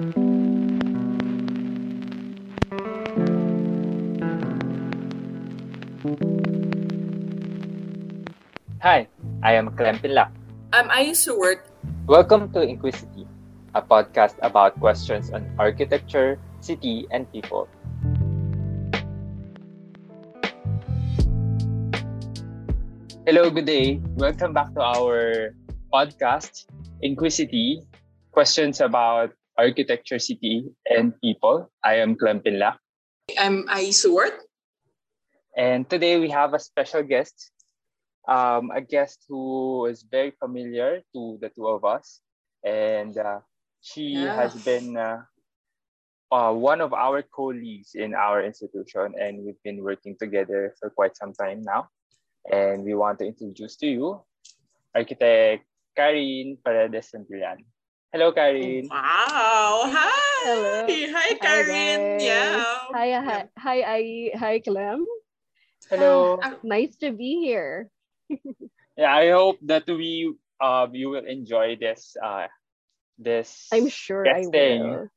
Hi, I am Clem Pinlac. I'm Ayu Seward. Welcome to Inquisity, a podcast about questions on architecture, city, and people. Hello, good day. Welcome back to our podcast, Inquisity, questions about architecture, city, and people. I am Clem Pinlac. I'm Ayu Seward. And today we have a special guest, um, a guest who is very familiar to the two of us. And uh, she Yeah. has been uh, uh, one of our colleagues in our institution, and we've been working together for quite some time now. And we want to introduce to you architect Caryn Paredes Santillan. Hello, Caryn. Wow. Hi. Hello. Hi, Caryn. guys. yeah. Hi, hi, hi, I, hi, Clem. Hello. Ah, Nice to be here. Yeah, I hope that we uh, you will enjoy this uh, this I'm sure I will.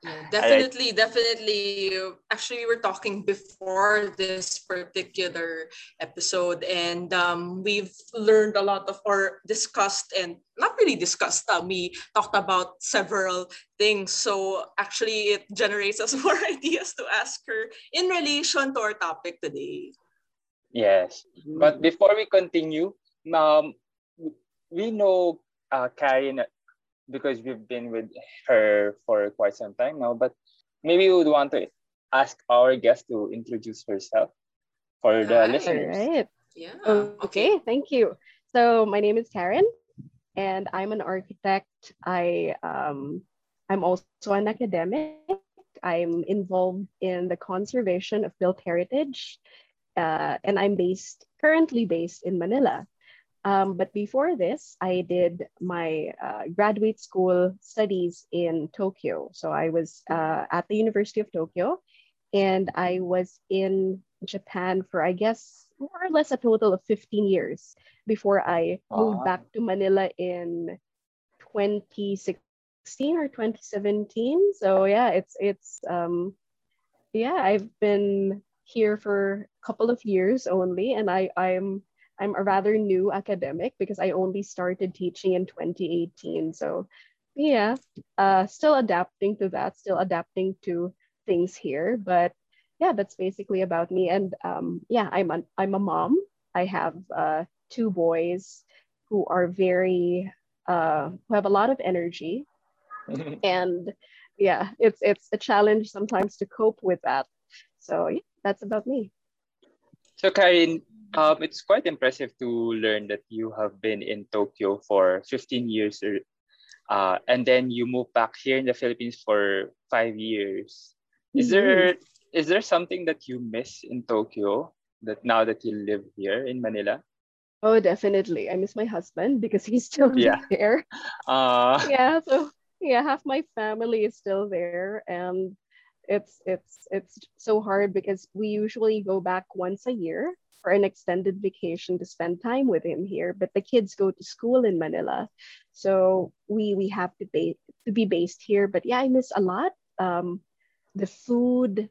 Yeah, definitely, definitely. Actually, we were talking before this particular episode, and um, we've learned a lot of, or discussed, and not really discussed. Uh, we talked about several things. So actually, it generates us more ideas to ask her in relation to our topic today. Yes. But before we continue, um, we know uh, Caryn because we've been with her for quite some time now. But maybe we would want to ask our guest to introduce herself for the Alright. All listeners. right. Yeah. Okay. Thank you. So my name is Caryn, and I'm an architect. I um, I'm also an academic. I'm involved in the conservation of built heritage, uh, and I'm based currently based in Manila. Um, but before this, I did my uh, graduate school studies in Tokyo. So I was uh, at the University of Tokyo, and I was in Japan for I guess more or less a total of 15 years before I moved back to Manila in 2016 or 2017. So yeah, it's it's um yeah, I've been here for a couple of years only and I I'm I'm a rather new academic because I only started teaching in 2018. So yeah, uh still adapting to that, still adapting to things here, but yeah, that's basically about me. And um, yeah, I'm a, I'm a mom. I have uh, two boys who are very uh, who have a lot of energy, and yeah, it's it's a challenge sometimes to cope with that. So yeah, that's about me. so Caryn, um, it's quite impressive to learn that you have been in Tokyo for 15 years, or, uh, and then you moved back here in the Philippines for five years. Is Mhm. there is there something that you miss in Tokyo that now that you live here in Manila? Oh, definitely. I miss my husband because he's still Yeah. there. Uh, yeah so yeah half my family is still there and it's it's it's so hard because we usually go back once a year for an extended vacation to spend time with him here but the kids go to school in manila. So we we have to be to be based here. But yeah i miss a lot um the food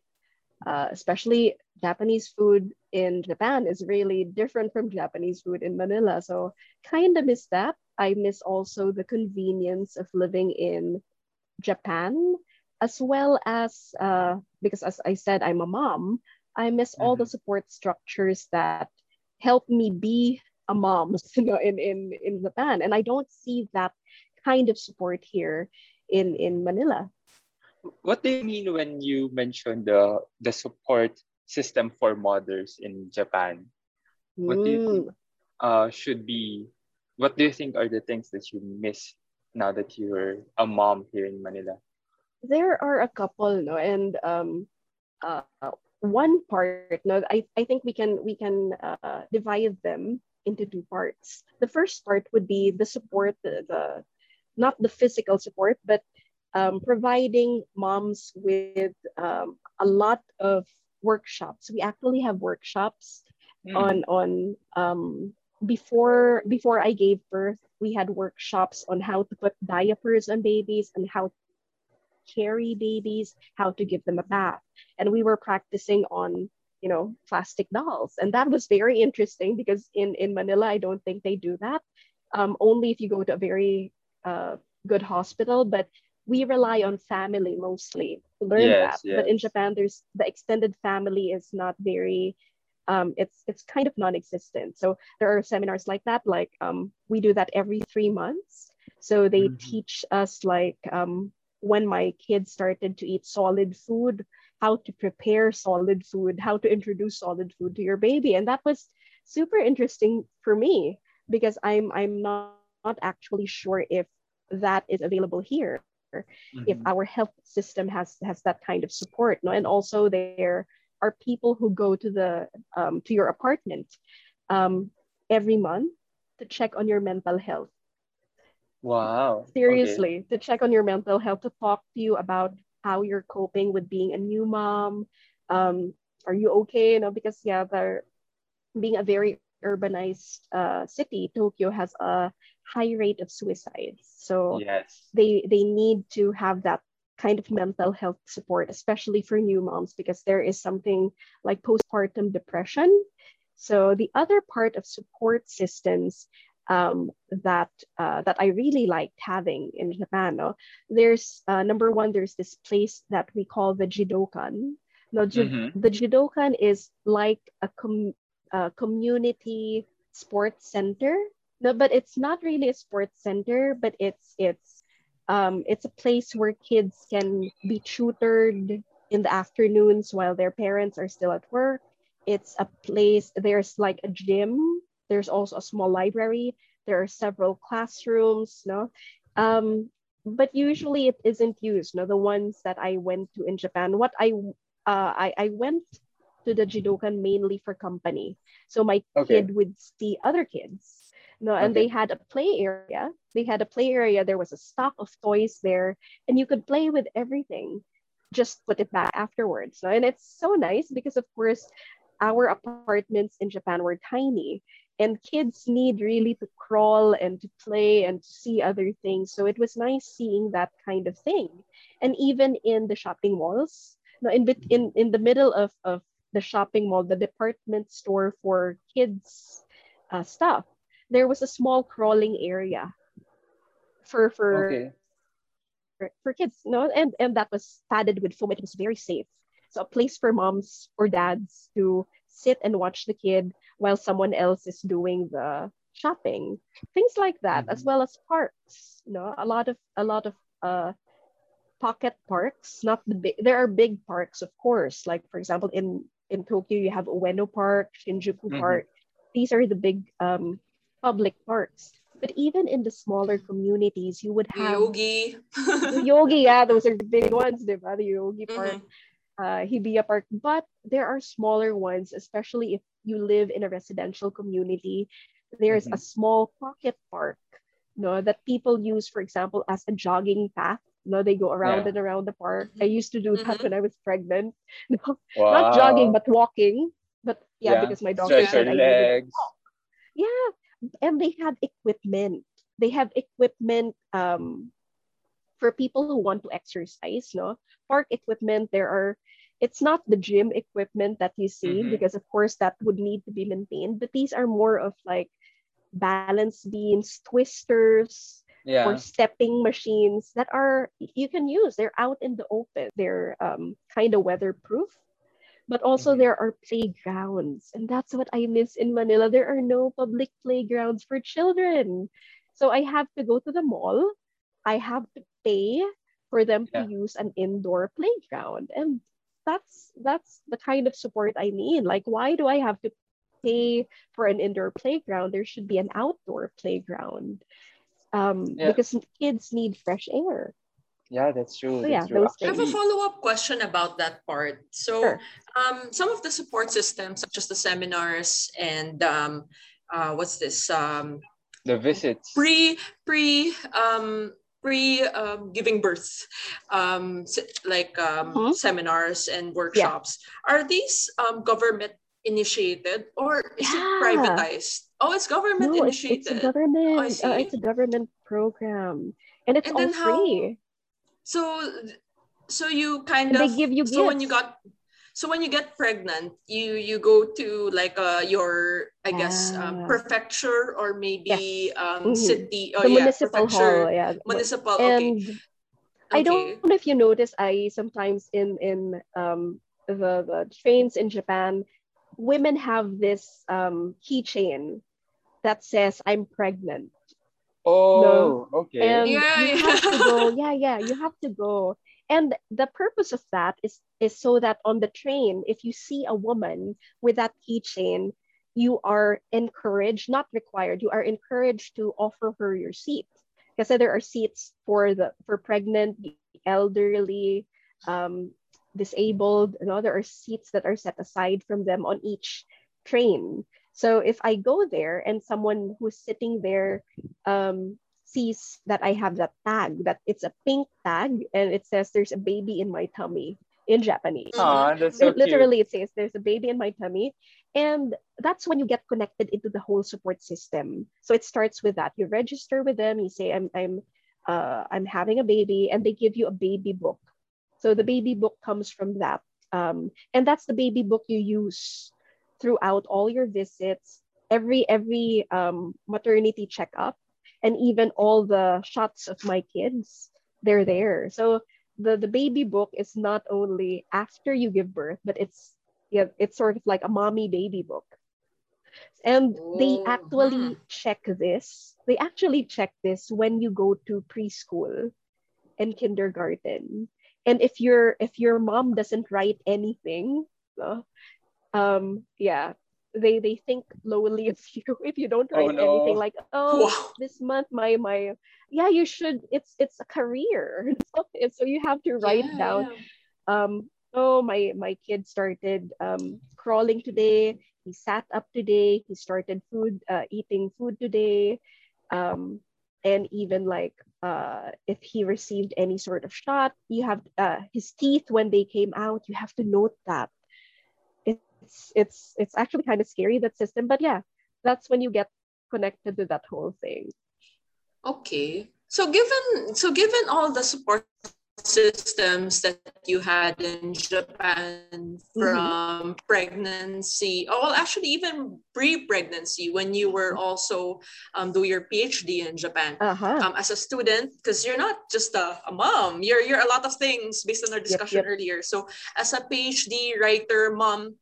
uh, especially japanese food in japan is really different from japanese food in manila. So kind of miss that. I miss also the convenience of living in Japan, as well as uh, because, as I said, I'm a mom. I miss all the support structures that help me be a mom, you know, in in in Japan, and I don't see that kind of support here in in Manila. what do you mean when you mention the the support system for mothers in Japan? What do you think Mm. uh, should be? What do you think are the things that you miss now that you're a mom here in Manila? there are a couple no and um uh one part no i i think we can we can uh, divide them into two parts the first part would be the support the, the not the physical support but um, providing moms with um, a lot of workshops we actually have workshops Hmm. on on um, before before I gave birth, we had workshops on how to put diapers on babies and how carry babies, how to give them a bath. And we were practicing on, you know, plastic dolls. And that was very interesting because in, in Manila, I don't think they do that. Um, only if you go to a very uh, good hospital, but we rely on family mostly to learn Yes, that. But in. Japan, there's the extended family is not very um, it's it's kind of non-existent. So there are seminars like that. Like um, we do that every three months. So they Mhm. teach us like um, when my kids started to eat solid food, how to prepare solid food, how to introduce solid food to your baby, and that was super interesting for me because I'm I'm not, not actually sure if that is available here if Mhm. our health system has has that kind of support. No and also there are people who go to the um, to your apartment um, every month to check on your mental health Wow. Okay. seriously to check on your mental health to talk to you about how you're coping with being a new mom um, are you okay you know because yeah they're being a very urbanized uh, city tokyo has a high rate of suicides so Yes. they they need to have that kind of mental health support especially for new moms because there is something like postpartum depression so the other part of support systems um, that uh, that I really liked having in Japan, no? there's uh, number one, there's this place that we call the Jidokan. No, ji- Mhm. the Jidokan is like a com- uh, community sports center. No, but it's not really a sports center, but it's it's um, it's a place where kids can be tutored in the afternoons while their parents are still at work. It's a place, there's like a gym, there's also a small library, there are several classrooms, no? Um, but usually it isn't used. No, the ones that I went to in Japan, what I uh, I, I went to the Jidokan mainly for company. So my Okay. kid would see other kids. No, and Okay. they had a play area. They had a play area. There was a stock of toys there, and you could play with everything. Just put it back afterwards. No? And it's so nice because, of course, our apartments in Japan were tiny, and kids need really to crawl and to play and to see other things. So it was nice seeing that kind of thing. And even in the shopping malls, no, in in in the middle of of the shopping mall, the department store for kids uh, stuff, there was a small crawling area for for Okay. for, for kids, no, and and that was padded with foam. It was very safe. So a place for moms or dads to sit and watch the kid while someone else is doing the shopping. Things like that, as Mhm. well as parks. You know, a lot of a lot of uh, pocket parks. Not the big. There are big parks, of course. Like for example, in in Tokyo, you have Ueno Park, Shinjuku Mhm. Park. These are the big um, public parks. But even in the smaller communities, you would have Yogi. Yogi, yeah, those are the big ones? The Yogi Park, Mhm. Uh, Hibiya Park. But there are smaller ones, especially if you live in a residential community. There's a small pocket park, no, that people use, for example, as a jogging path. No, they go around Yeah. and around the park. I used to do that Mhm. when I was pregnant. No, Wow. not jogging, but walking. But yeah, Yeah. because my doctor Stretch your said I needed legs. yeah and they have equipment they have equipment um for people who want to exercise no park equipment there are it's not the gym equipment that you see Mhm. because of course that would need to be maintained but these are more of like balance beams twisters or stepping machines that are you can use. They're out in the open. They're um, kind of weatherproof but also Mhm. there are playgrounds and that's what i miss in manila. There are no public playgrounds for children. So i have to go to the mall. I have to pay for them to use an indoor playground and that's that's the kind of support i need like why do i have to pay for an indoor playground there should be an outdoor playground um, Yeah. because kids need fresh air Yeah, that's true. So yeah, that's true. I have a follow-up question about that part. So Sure. um, some of the support systems, such as the seminars and um, uh, what's this? Um, The visits. pre pre um pre um, giving birth um like um, Mhm. seminars and workshops. Are these um, government initiated or is it privatized? Oh it's government no, it's, initiated it's a government. I uh, it's a government program, and it's And all then how- free. so so you kind And of they give you so when you got so when you get pregnant you you go to like uh your i guess um, Ah. prefecture or maybe um Mhm. city oh yeah municipal hall, yeah. municipal okay And I don't know if you notice, I sometimes in in um, the the trains in Japan, women have this um, keychain that says "I'm pregnant," Oh, okay. and Yeah, you yeah. have to go. Yeah, yeah, you have to go. And the purpose of that is is so that on the train, if you see a woman with that keychain, you are encouraged, not required, you are encouraged to offer her your seat. Because there are seats for the for pregnant, elderly, um, disabled. You know, there are seats that are set aside from them on each train. So if I go there and someone who's sitting there um, sees that I have that tag, that it's a pink tag, and it says there's a baby in my tummy in Japanese. Aw, that's so Lit- Literally, it says there's a baby in my tummy. And that's when you get connected into the whole support system. So it starts with that. You register with them, you say, I'm, I'm, uh, I'm having a baby, and they give you a baby book. So the baby book comes from that. Um, and that's the baby book you use throughout all your visits, every every um, maternity checkup, and even all the shots of my kids. They're there. So the the baby book is not only after you give birth, but it's yeah, it's sort of like a mommy baby book. And they Oh, actually check this. They actually check this when you go to preschool and kindergarten. And if your if your mom doesn't write anything, no, um, yeah, they they think lowly of you if you don't Oh, write anything like, oh, wow. this month my my yeah, you should. It's it's a career. So, so you have to write yeah, down um oh my my kid started um crawling today. He sat up today. He started food uh, eating food today. Um and even like uh if he received any sort of shot you have uh his teeth when they came out you have to note that it's it's it's actually kind of scary that system but yeah that's when you get connected to that whole thing Okay. So given so given all the support systems that you had in Japan from pregnancy, oh well actually even pre-pregnancy when you were also um, do your PhD in Japan. uh-huh Um, as a student, because you're not just a, a mom, you're you're a lot of things based on our discussion yep. earlier. So as a PhD writer, mom,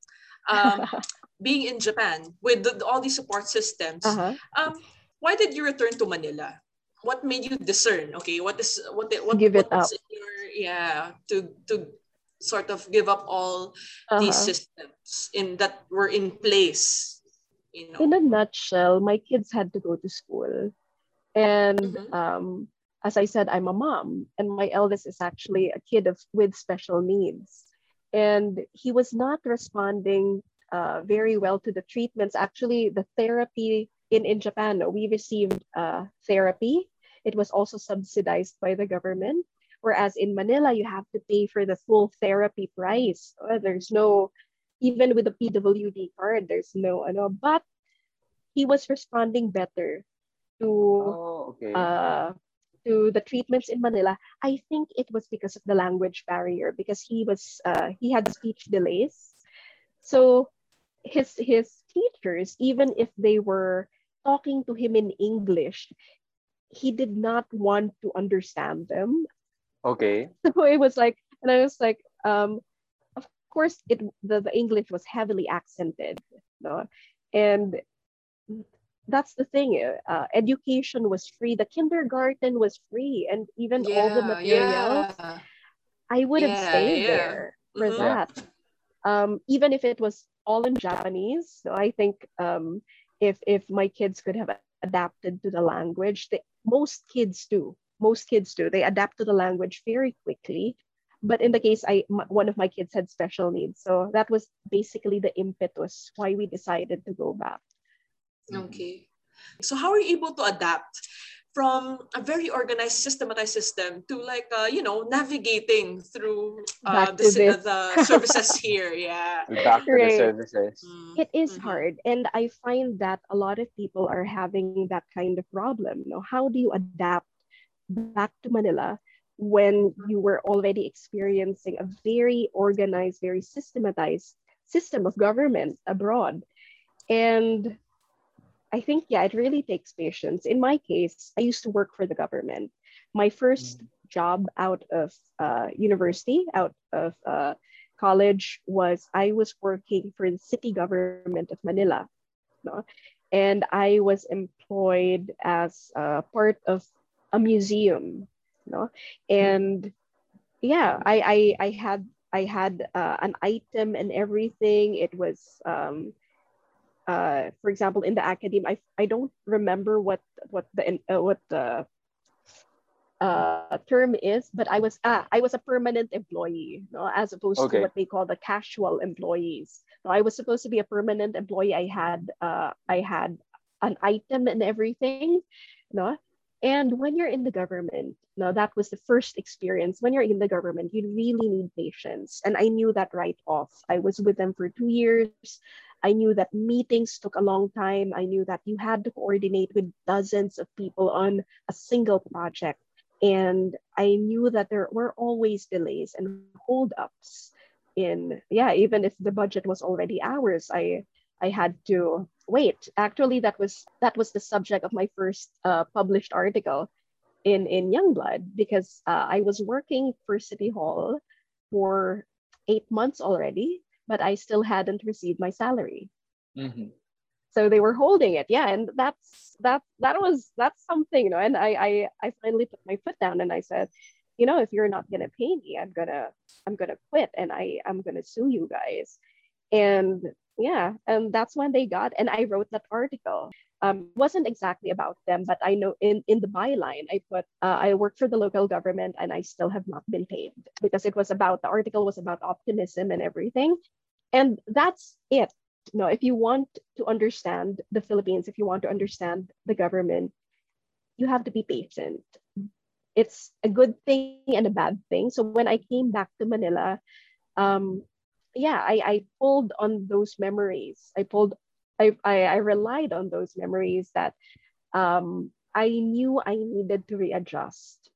um, being in Japan with the, all these support systems, uh-huh um, why did you return to Manila? What made you discern? Okay, what is what what Give it up. your yeah to to sort of give up all these uh-huh systems in that were in place. You know. in a nutshell, my kids had to go to school. And Mhm. um, as I said, I'm a mom, and my eldest is actually a kid of with special needs. And he was not responding uh, very well to the treatments. Actually, the therapy in, in Japan, we received uh, therapy. It was also subsidized by the government. Whereas in Manila, you have to pay for the full therapy price. Uh, there's no, even with the PWD card, there's no, ano, but he was responding better to Oh, okay. uh, to the treatments in Manila. I think it was because of the language barrier because he was uh, he had speech delays. So his his teachers, even if they were talking to him in English, he did not want to understand them. okay. So it was like, and I was like, um, of course, it the, the English was heavily accented, no? and that's the thing. Uh, education was free. The kindergarten was free, and even all the Yeah, materials. yeah. I would have Yeah, stayed yeah. there for Mhm. that. Um, even if it was all in Japanese. So I think um, if if my kids could have adapted to the language, they, most kids do. Most kids do. They adapt to the language very quickly. But in the case, I m- one of my kids had special needs, so that was basically the impetus why we decided to go back. Okay. So how are you able to adapt from a very organized, systematized system to like uh, you know navigating through uh, Back the, to the services here? Yeah. Back to the Right. services. Mm, It is mhm. hard, and I find that a lot of people are having that kind of problem. You know, how do you adapt back to Manila when you were already experiencing a very organized, very systematized system of government abroad. And I think, yeah, it really takes patience. In my case, I used to work for the government. My first mm. job out of uh, university, out of uh, college, was I was working for the city government of Manila. No? And I was employed as uh, part of a museum. No? And yeah, I, I, I had I had uh, an item and everything. It was um, uh, for example, in the academy, I, I don't remember what what the uh, what the uh, term is, but I was uh, I was a permanent employee, no, as opposed okay. to what they call the casual employees. No, I was supposed to be a permanent employee. I had uh, I had an item and everything, no. And when you're in the government, no, that was the first experience. When you're in the government, you really need patience, and I knew that right off. I was with them for two years. I knew that meetings took a long time. I knew that you had to coordinate with dozens of people on a single project. And I knew that there were always delays and holdups in, yeah, even if the budget was already ours, I I had to wait. Actually, that was that was the subject of my first uh, published article in in Youngblood because uh, I was working for City Hall for eight months already, but I still hadn't received my salary. Mm-hmm. So they were holding it, yeah, and that's that that was that's something, you know. And I I I finally put my foot down and I said, you know, if you're not gonna pay me, I'm gonna I'm gonna quit and I I'm gonna sue you guys. And yeah, and that's when they got and I wrote that article. Um, wasn't exactly about them, but I know in in the byline I put uh, I work for the local government and I still have not been paid because it was about the article was about optimism and everything, and that's it. No, if you want to understand the Philippines, if you want to understand the government, you have to be patient. It's a good thing and a bad thing. So when I came back to Manila, um, yeah, I, I pulled on those memories. I pulled, I, I, I relied on those memories that um, I knew I needed to readjust.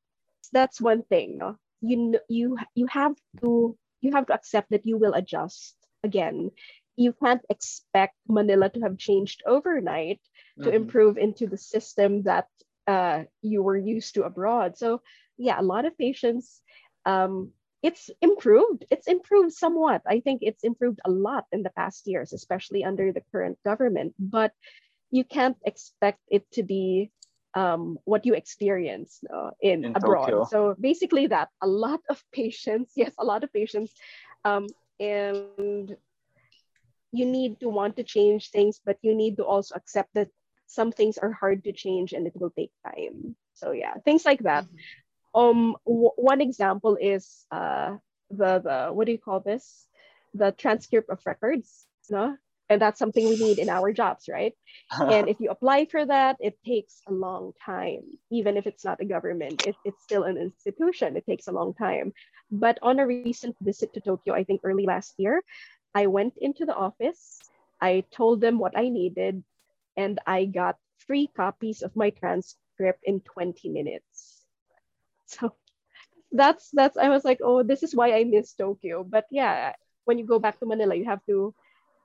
That's one thing. No? You you you have to you have to accept that you will adjust again. You can't expect Manila to have changed overnight mm-hmm. to improve into the system that uh, you were used to abroad. So yeah, a lot of patience. Um, it's improved. It's improved somewhat. I think it's improved a lot in the past years, especially under the current government. But you can't expect it to be um, what you experience uh, in, in, abroad. Tokyo. So basically, that a lot of patience. Yes, a lot of patience, um, and you need to want to change things, but you need to also accept that some things are hard to change and it will take time. So yeah, things like that. Mm-hmm. Um, w- one example is uh, the the what do you call this? The transcript of records, no? And that's something we need in our jobs, right? and if you apply for that, it takes a long time. Even if it's not a government, it, it's still an institution. It takes a long time. But on a recent visit to Tokyo, I think early last year, I went into the office. I told them what I needed, and I got three copies of my transcript in 20 minutes so that's that's I was like, oh, this is why I miss Tokyo. But yeah, when you go back to Manila, you have to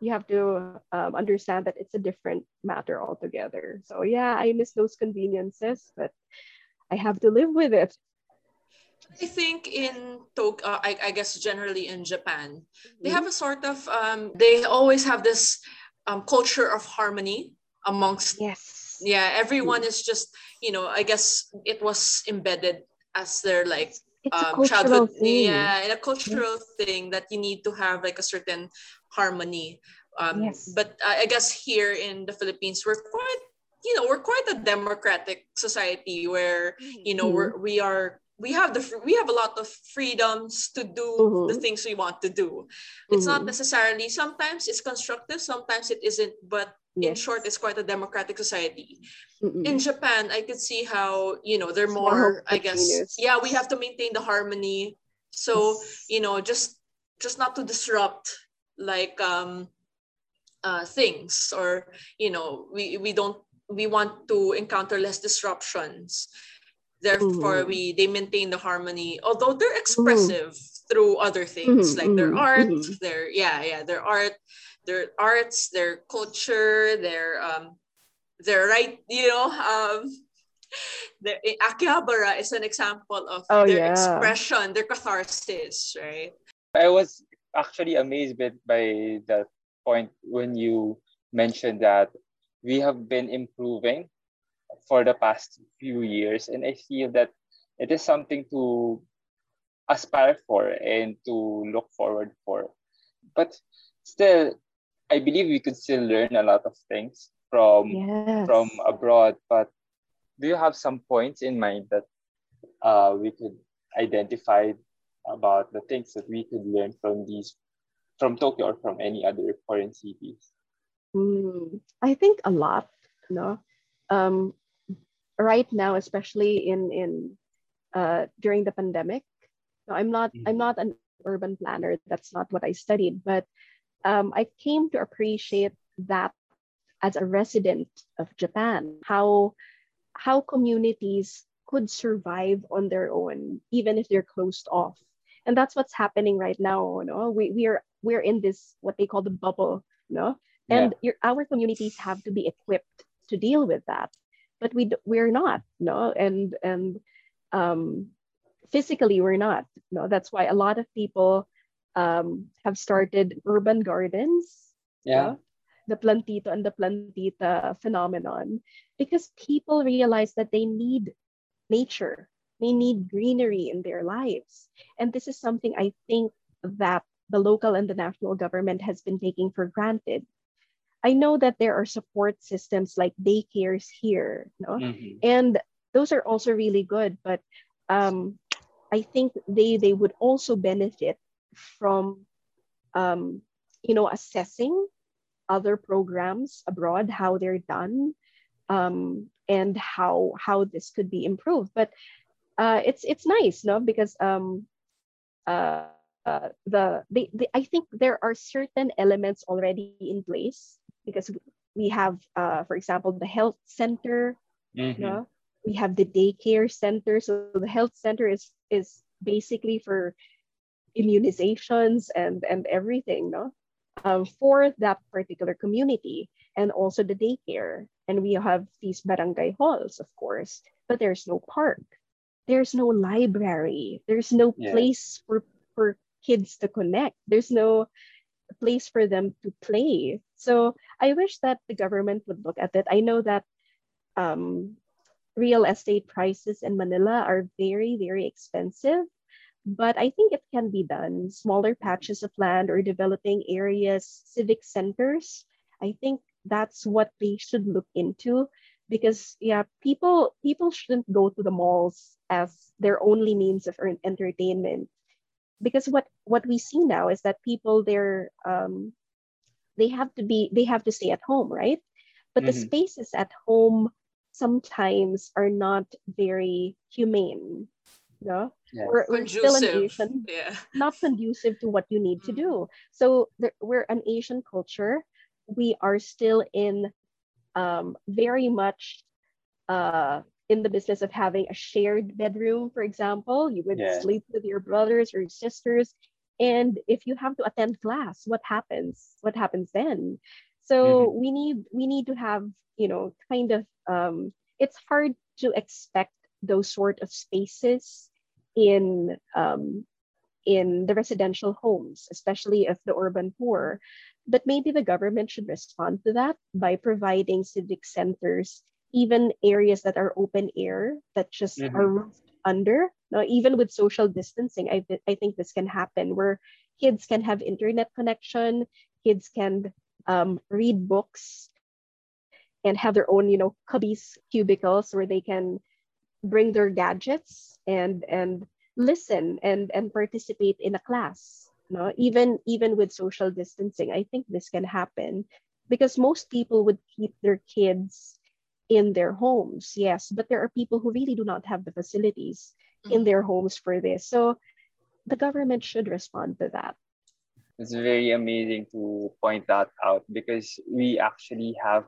you have to um, understand that it's a different matter altogether. So yeah, I miss those conveniences, but I have to live with it. I think in Tokyo, uh, I, I, guess generally in Japan, they have a sort of, um, they always have this um, culture of harmony amongst. Yes. Yeah, everyone is just, you know, I guess it was embedded as their like um, childhood thing. yeah and a cultural yes. thing that you need to have like a certain harmony um, yes. but I, I guess here in the philippines we're quite you know we're quite a democratic society where you know mm-hmm. we're we are we have the we have a lot of freedoms to do mm-hmm. the things we want to do. It's mm-hmm. not necessarily sometimes it's constructive sometimes it isn't but yes. in short it's quite a democratic society. Mm in japan i could see how you know they're more i guess yeah we have to maintain the harmony. So you know just just not to disrupt like um uh things or you know we we don't we want to encounter less disruptions Therefore, mm-hmm. we they maintain the harmony, although they're mm-hmm. expressive mm-hmm. through other things mm-hmm. like their mm-hmm. art, mm-hmm. their yeah, yeah, their art, their arts, their culture, their um their right, you know, um the Akihabara is an example of oh, their yeah. expression, their catharsis, right? I was actually amazed by, by that point when you mentioned that we have been improving for the past few years. And I feel that it is something to aspire for and to look forward for. But still, I believe we could still learn a lot of things from yes. from abroad. But do you have some points in mind that uh, we could identify about the things that we could learn from these from Tokyo or from any other foreign cities? Mm, I think a lot. No, um, right now, especially in in uh, during the pandemic. No, I'm not mm-hmm. I'm not an urban planner. That's not what I studied, but um, I came to appreciate that as a resident of Japan, how how communities could survive on their own, even if they're closed off. And that's what's happening right now. No? We, we are we're in this what they call the bubble, no? And yeah. your, our communities have to be equipped to deal with that but we we're not no and and um, physically we're not no. That's why a lot of people um, have started urban gardens yeah. The plantito and the plantita phenomenon because people realize that they need nature they need greenery in their lives. And this is something i think that the local and the national government has been taking for granted I know that there are support systems like daycares here, no? Mm-hmm. and those are also really good. But um, I think they they would also benefit from, um, you know, assessing other programs abroad, how they're done, um, and how how this could be improved. But uh, it's it's nice, no, because um, uh, uh, the they, they, I think there are certain elements already in place because we have, uh, for example, the health center. Mm-hmm. You know? We have the daycare center. So the health center is is basically for immunizations and and everything, no, um, for that particular community, and also the daycare. And we have these barangay halls, of course, but there's no park, there's no library, there's no yeah. place for for kids to connect. There's no place for them to play. So I wish that the government would look at it. I know that um, real estate prices in Manila are very, very expensive, but I think it can be done. Smaller patches of land or developing areas, civic centers. I think that's what they should look into because yeah people people shouldn't go to the malls as their only means of entertainment because what what we see now is that people they're um, they have to be they have to stay at home right but mm-hmm. the spaces at home sometimes are not very humane no yes. we're, we're still an asian yeah. not conducive to what you need mm-hmm. to do so there, we're an asian culture we are still in um, very much uh, in the business of having a shared bedroom, for example. You would yeah. sleep with your brothers or your sisters. And if you have to attend class, what happens? What happens then? So mm-hmm. we need we need to have, you know, kind of um, it's hard to expect those sort of spaces in um, in the residential homes, especially of the urban poor. But maybe the government should respond to that by providing civic centers even areas that are open air that just mm-hmm. are under. Now, even with social distancing, I, I think this can happen where kids can have internet connection, kids can um, read books and have their own, you know, cubbies, cubicles where they can bring their gadgets and and listen and and participate in a class. No, even even with social distancing, I think this can happen because most people would keep their kids in their homes, yes, but there are people who really do not have the facilities mm-hmm. in their homes for this. So the government should respond to that. It's very amazing to point that out because we actually have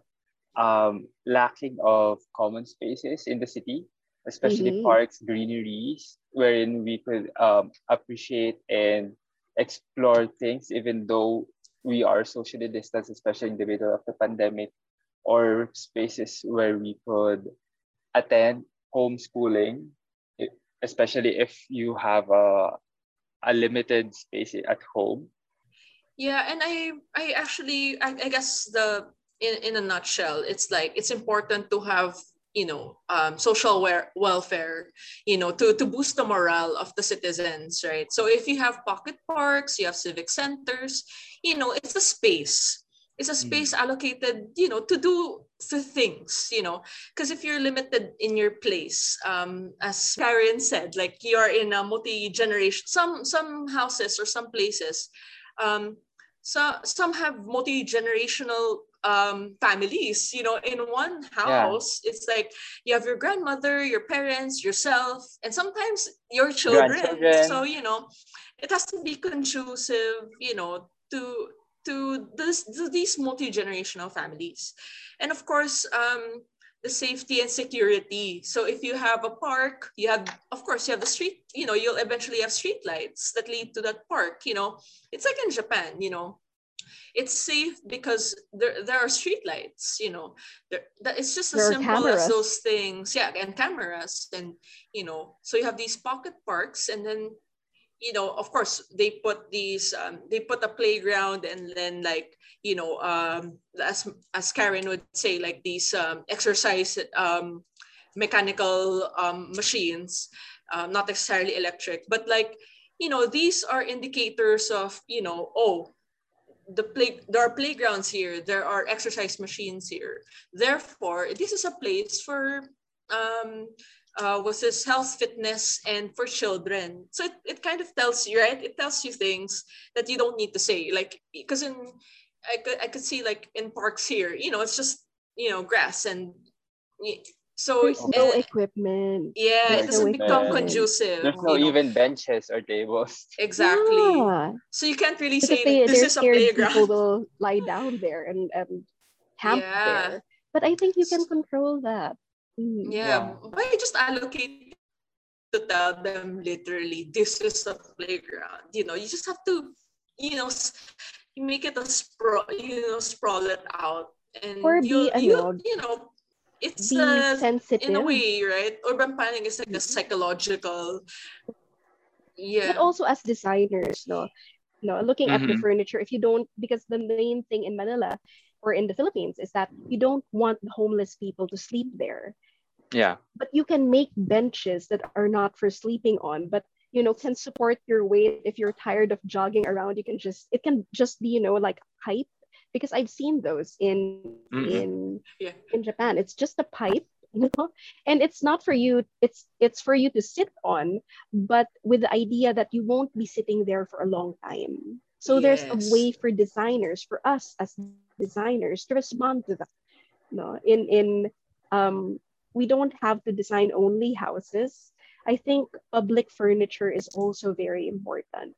um, lacking of common spaces in the city, especially Mhm. parks, greeneries, wherein we could um, appreciate and explore things, even though we are socially distanced, especially in the middle of the pandemic, or spaces where we could attend homeschooling, especially if you have a, a limited space at home. Yeah, and I I actually I, I guess the in in a nutshell, it's like it's important to have you know um, social wear, welfare you know to to boost the morale of the citizens right so if you have pocket parks you have civic centers you know it's a space it's a space allocated you know to do the things you know. Because if you're limited in your place um as Caryn said like you're in a multi-generation some some houses or some places um so some have multi-generational um families you know. In one house it's like you have your grandmother your parents yourself and sometimes your children. So you know it has to be conducive you know to to this to these multi-generational families. And of course um the safety and security. So if you have a park you have of course you have the street you know you'll eventually have street lights that lead to that park you know. It's like in japan you know. It's safe because there, there are street lights you know. There, that it's just as There simple as those things. Yeah and cameras and you know. So you have these pocket parks and then you know of course they put these um, they put a playground and then like you know um as as Caryn would say like these um exercise um mechanical um machines um, not necessarily electric but like you know these are indicators of you know oh the play there are playgrounds here there are exercise machines here. Therefore this is a place for um uh, was this health fitness and for children so it, it kind of tells you right it tells you things that you don't need to say like because in I could, I could see like in parks here you know it's just you know grass and so There's no eh, equipment. yeah it doesn't no become equipment. conducive There's no you know. even benches or tables. exactly Yeah. so you can't really Because say they, this is a scared playground people will lie down there and, and camp Yeah. there. But I think you can control that. Mm. Yeah, Yeah. why just allocate to tell them literally this is a playground? You know, you just have to, you know, you make it a sprawl, you know, sprawl it out, and Or you, ano, you, you know, it's Be uh, sensitive. in a way, right? Urban planning is like a psychological, yeah, but also as designers no no looking at the Mhm. furniture if you don't because the main thing in manila or in the philippines is that you don't want homeless people to sleep there Yeah. but you can make benches that are not for sleeping on but you know can support your weight if you're tired of jogging around you can just it can just be you know like pipe because i've seen those in Mhm. in Yeah. in japan it's just a pipe you know and it's not for you it's it's for you to sit on but with the idea that you won't be sitting there for a long time so there's a way for designers for us as designers to respond to that You no in in um we don't have to design only houses i think public furniture is also very important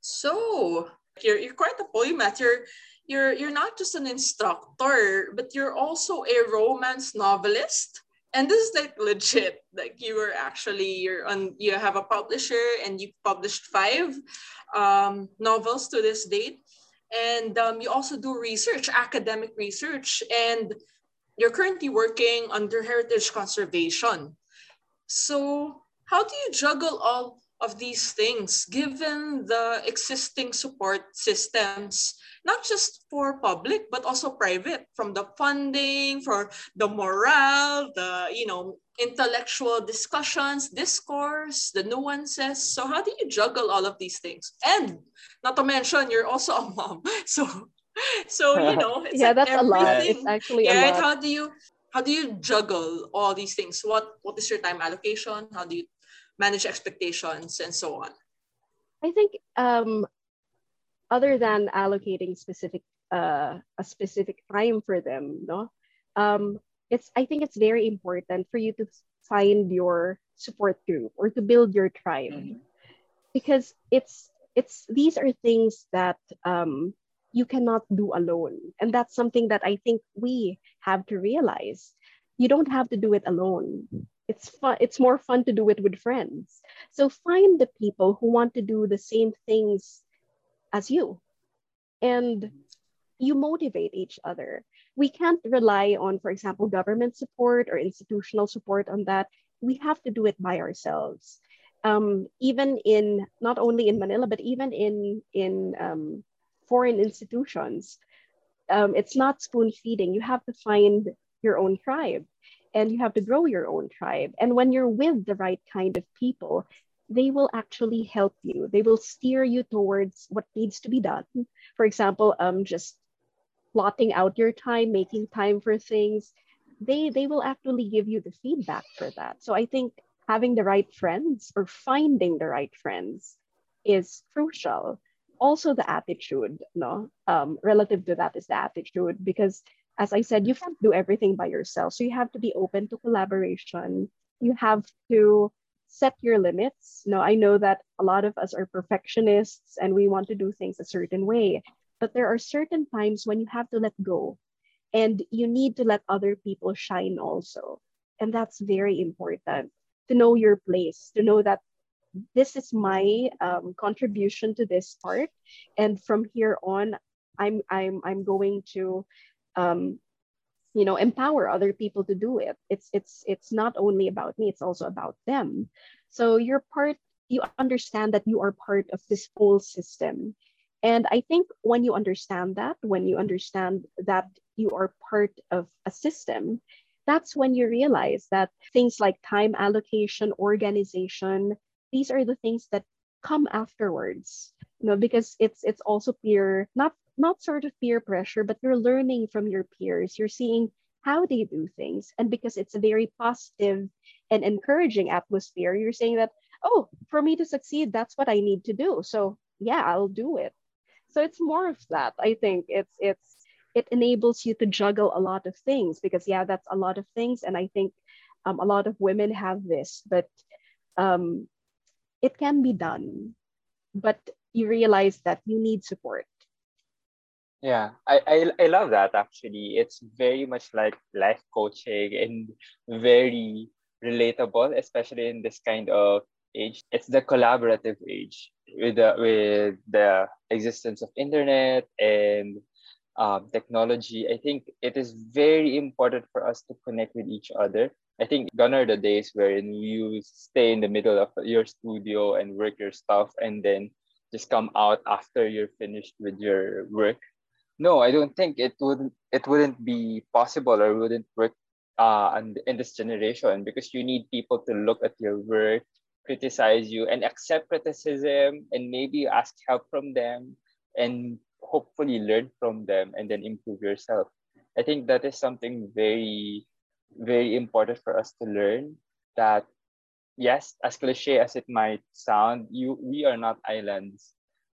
So you're you're quite a polymath. You're you're you're not just an instructor, but you're also a romance novelist. And this is like legit. Like you were actually you're on you have a publisher and you published five um, novels to this date. And um, you also do research, academic research, and you're currently working under heritage conservation. So, how do you juggle all of these things given the existing support systems, not just for public but also private, from the funding, for the morale, the you know intellectual discussions, discourse, the nuances. So, how do you juggle all of these things? And not to mention, you're also a mom, so so you know, it's yeah like that's a lot everything it's actually yeah, a lot How do you how do you juggle all these things? What what is your time allocation? How do you manage expectations and so on? I think um, other than allocating specific uh, a specific time for them, no, um, it's I think it's very important for you to find your support group or to build your tribe Mhm. because it's it's these are things that um, you cannot do alone, and that's something that I think we have to realize. You don't have to do it alone. it's fun it's more fun to do it with friends. So find the people who want to do the same things as you. And you motivate each other. We can't rely on for example government support or institutional support on that. We have to do it by ourselves. Um, even in not only in manila but even in in um, foreign institutions um, it's not spoon feeding you have to find your own tribe and you have to grow your own tribe. And when you're with the right kind of people, they will actually help you. They will steer you towards what needs to be done. For example, um, just plotting out your time, making time for things. They they will actually give you the feedback for that. So I think having the right friends or finding the right friends is crucial. Also, the attitude, no, um, relative to that is the attitude because as I said, you can't do everything by yourself. So you have to be open to collaboration. You have to set your limits. No, I know that a lot of us are perfectionists and we want to do things a certain way, but there are certain times when you have to let go and you need to let other people shine also. And that's very important to know your place, to know that this is my um, contribution to this part. And from here on, I'm, I'm, I'm going to um, you know empower other people to do it. It's it's it's not only about me it's also about them. So you're part you understand that you are part of this whole system. And i think when you understand that when you understand that you are part of a system that's when you realize that things like time allocation organization these are the things that come afterwards you know because it's it's also peer not not sort of peer pressure, but you're learning from your peers. You're seeing how they do things. And because it's a very positive and encouraging atmosphere, you're saying that, oh, for me to succeed, that's what I need to do. So yeah, I'll do it. So it's more of that. I think it's it's it enables you to juggle a lot of things because yeah, that's a lot of things. And I think um, a lot of women have this, but um, it can be done. But you realize that you need support yeah, I, I I love that actually. It's very much like life coaching and very relatable, especially in this kind of age. It's the collaborative age with the with the existence of internet and um, technology. I think it is very important for us to connect with each other. I think gone are the days wherein you stay in the middle of your studio and work your stuff and then just come out after you're finished with your work no, I don't think it would it wouldn't be possible or wouldn't work uh in, in this generation because you need people to look at your work, criticize you, and accept criticism, and maybe ask help from them, and hopefully learn from them, and then improve yourself. I think that is something very, very important for us to learn. That yes, as cliche as it might sound, you we are not islands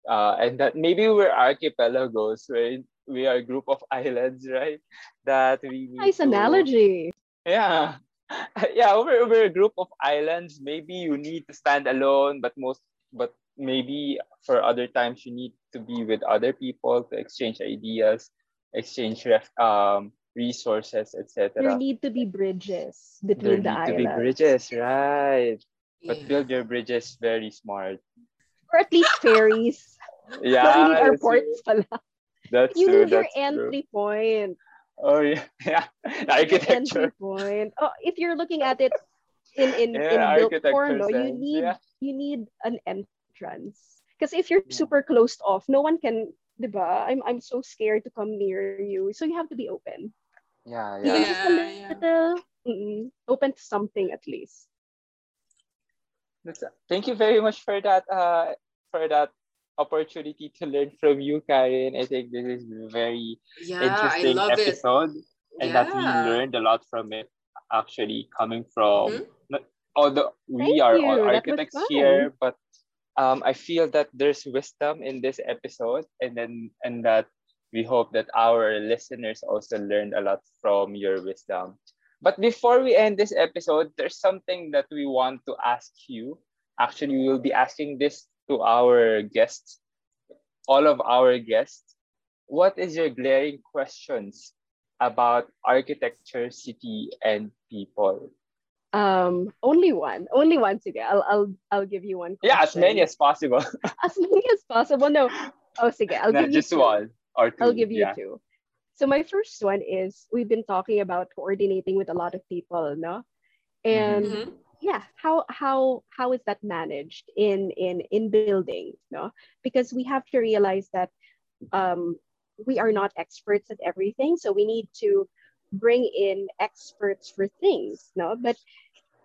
uh, and that maybe we're archipelagos, right? We are a group of islands, right? That we nice to, analogy. Yeah, yeah. We're, we're a group of islands. Maybe you need to stand alone, but most, but maybe for other times you need to be with other people to exchange ideas, exchange ref, um resources, etc. There need to be bridges between there the islands. There need to be bridges, right? But build your bridges very smart or at least ferries. Yeah. No, hindi airports pala. That's you true. need your entry true. point. Oh yeah, yeah. Architecture. Entry point. Oh, if you're looking at it in in, yeah, in built form, no, you need yeah. you need an entrance. Because if you're yeah. super closed off, no one can, diba? I'm I'm so scared to come near you. So you have to be open. Yeah, yeah. just a little yeah. open to something at least. Thank you very much for that. Uh, for that opportunity to learn from you, Caryn. I think this is a very yeah, interesting episode, it. and yeah. that we learned a lot from it. Actually, coming from mm-hmm. although we Thank are you. all architects here, but um, I feel that there's wisdom in this episode, and then and that we hope that our listeners also learned a lot from your wisdom. But before we end this episode, there's something that we want to ask you. Actually, we will be asking this to our guests, all of our guests. What is your glaring questions about architecture, city, and people? Um, only one. Only one. Sige, I'll I'll I'll give you one. Yeah, as many as possible. as many as possible. No. Oh, sige, I'll no, give just you two. one or two. I'll give you yeah. two. So my first one is we've been talking about coordinating with a lot of people, no? And Mhm. yeah, how how how is that managed in in in building, no? Because we have to realize that um, we are not experts at everything, so we need to bring in experts for things, no? But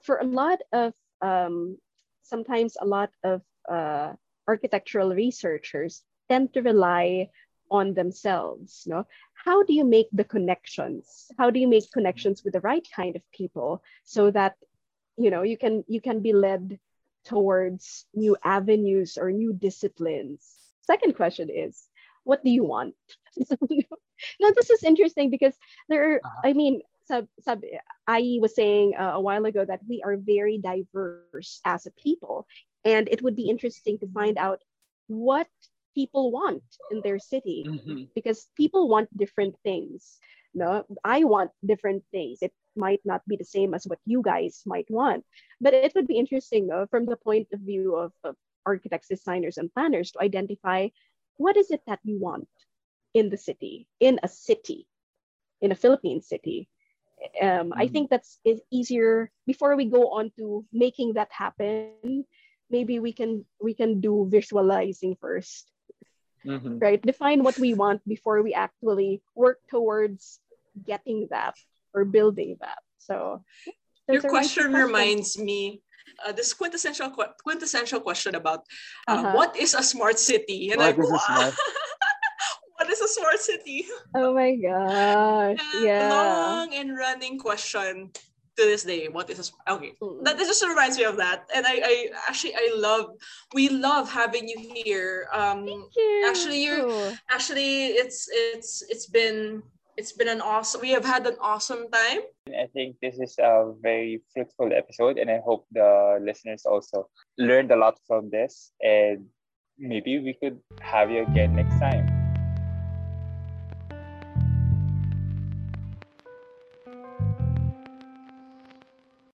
for a lot of um, sometimes a lot of uh, architectural researchers tend to rely on themselves no how do you make the connections? How do you make connections with the right kind of people so that you know you can you can be led towards new avenues or new disciplines? Second question is what do you want? Now this is interesting because there are, i mean sub, sub i was saying uh, a while ago that we are very diverse as a people and it would be interesting to find out what people want in their city Mhm. because people want different things. No i want different things. It might not be the same as what you guys might want. But it would be interesting from the point of view of, of architects designers and planners to identify what is it that you want in the city in a city in a philippine city. Um, i Mhm. think that's is easier before we go on to making that happen. Maybe we can we can do visualizing first Mhm. right define what we want before we actually work towards getting that or building that so Your those are my two question questions. reminds me uh, this quintessential quintessential question about uh, Uh-huh. what is a smart city and What I is smart- what is a smart city oh my gosh yeah long and running question to this day what is a sm- okay that just reminds me of that and I, I actually i love we love having you here um Thank you. actually, you're- actually it's it's it's been it's been an awesome we have had an awesome time I think this is a very fruitful episode, and I hope the listeners also learned a lot from this. And maybe we could have you again next time.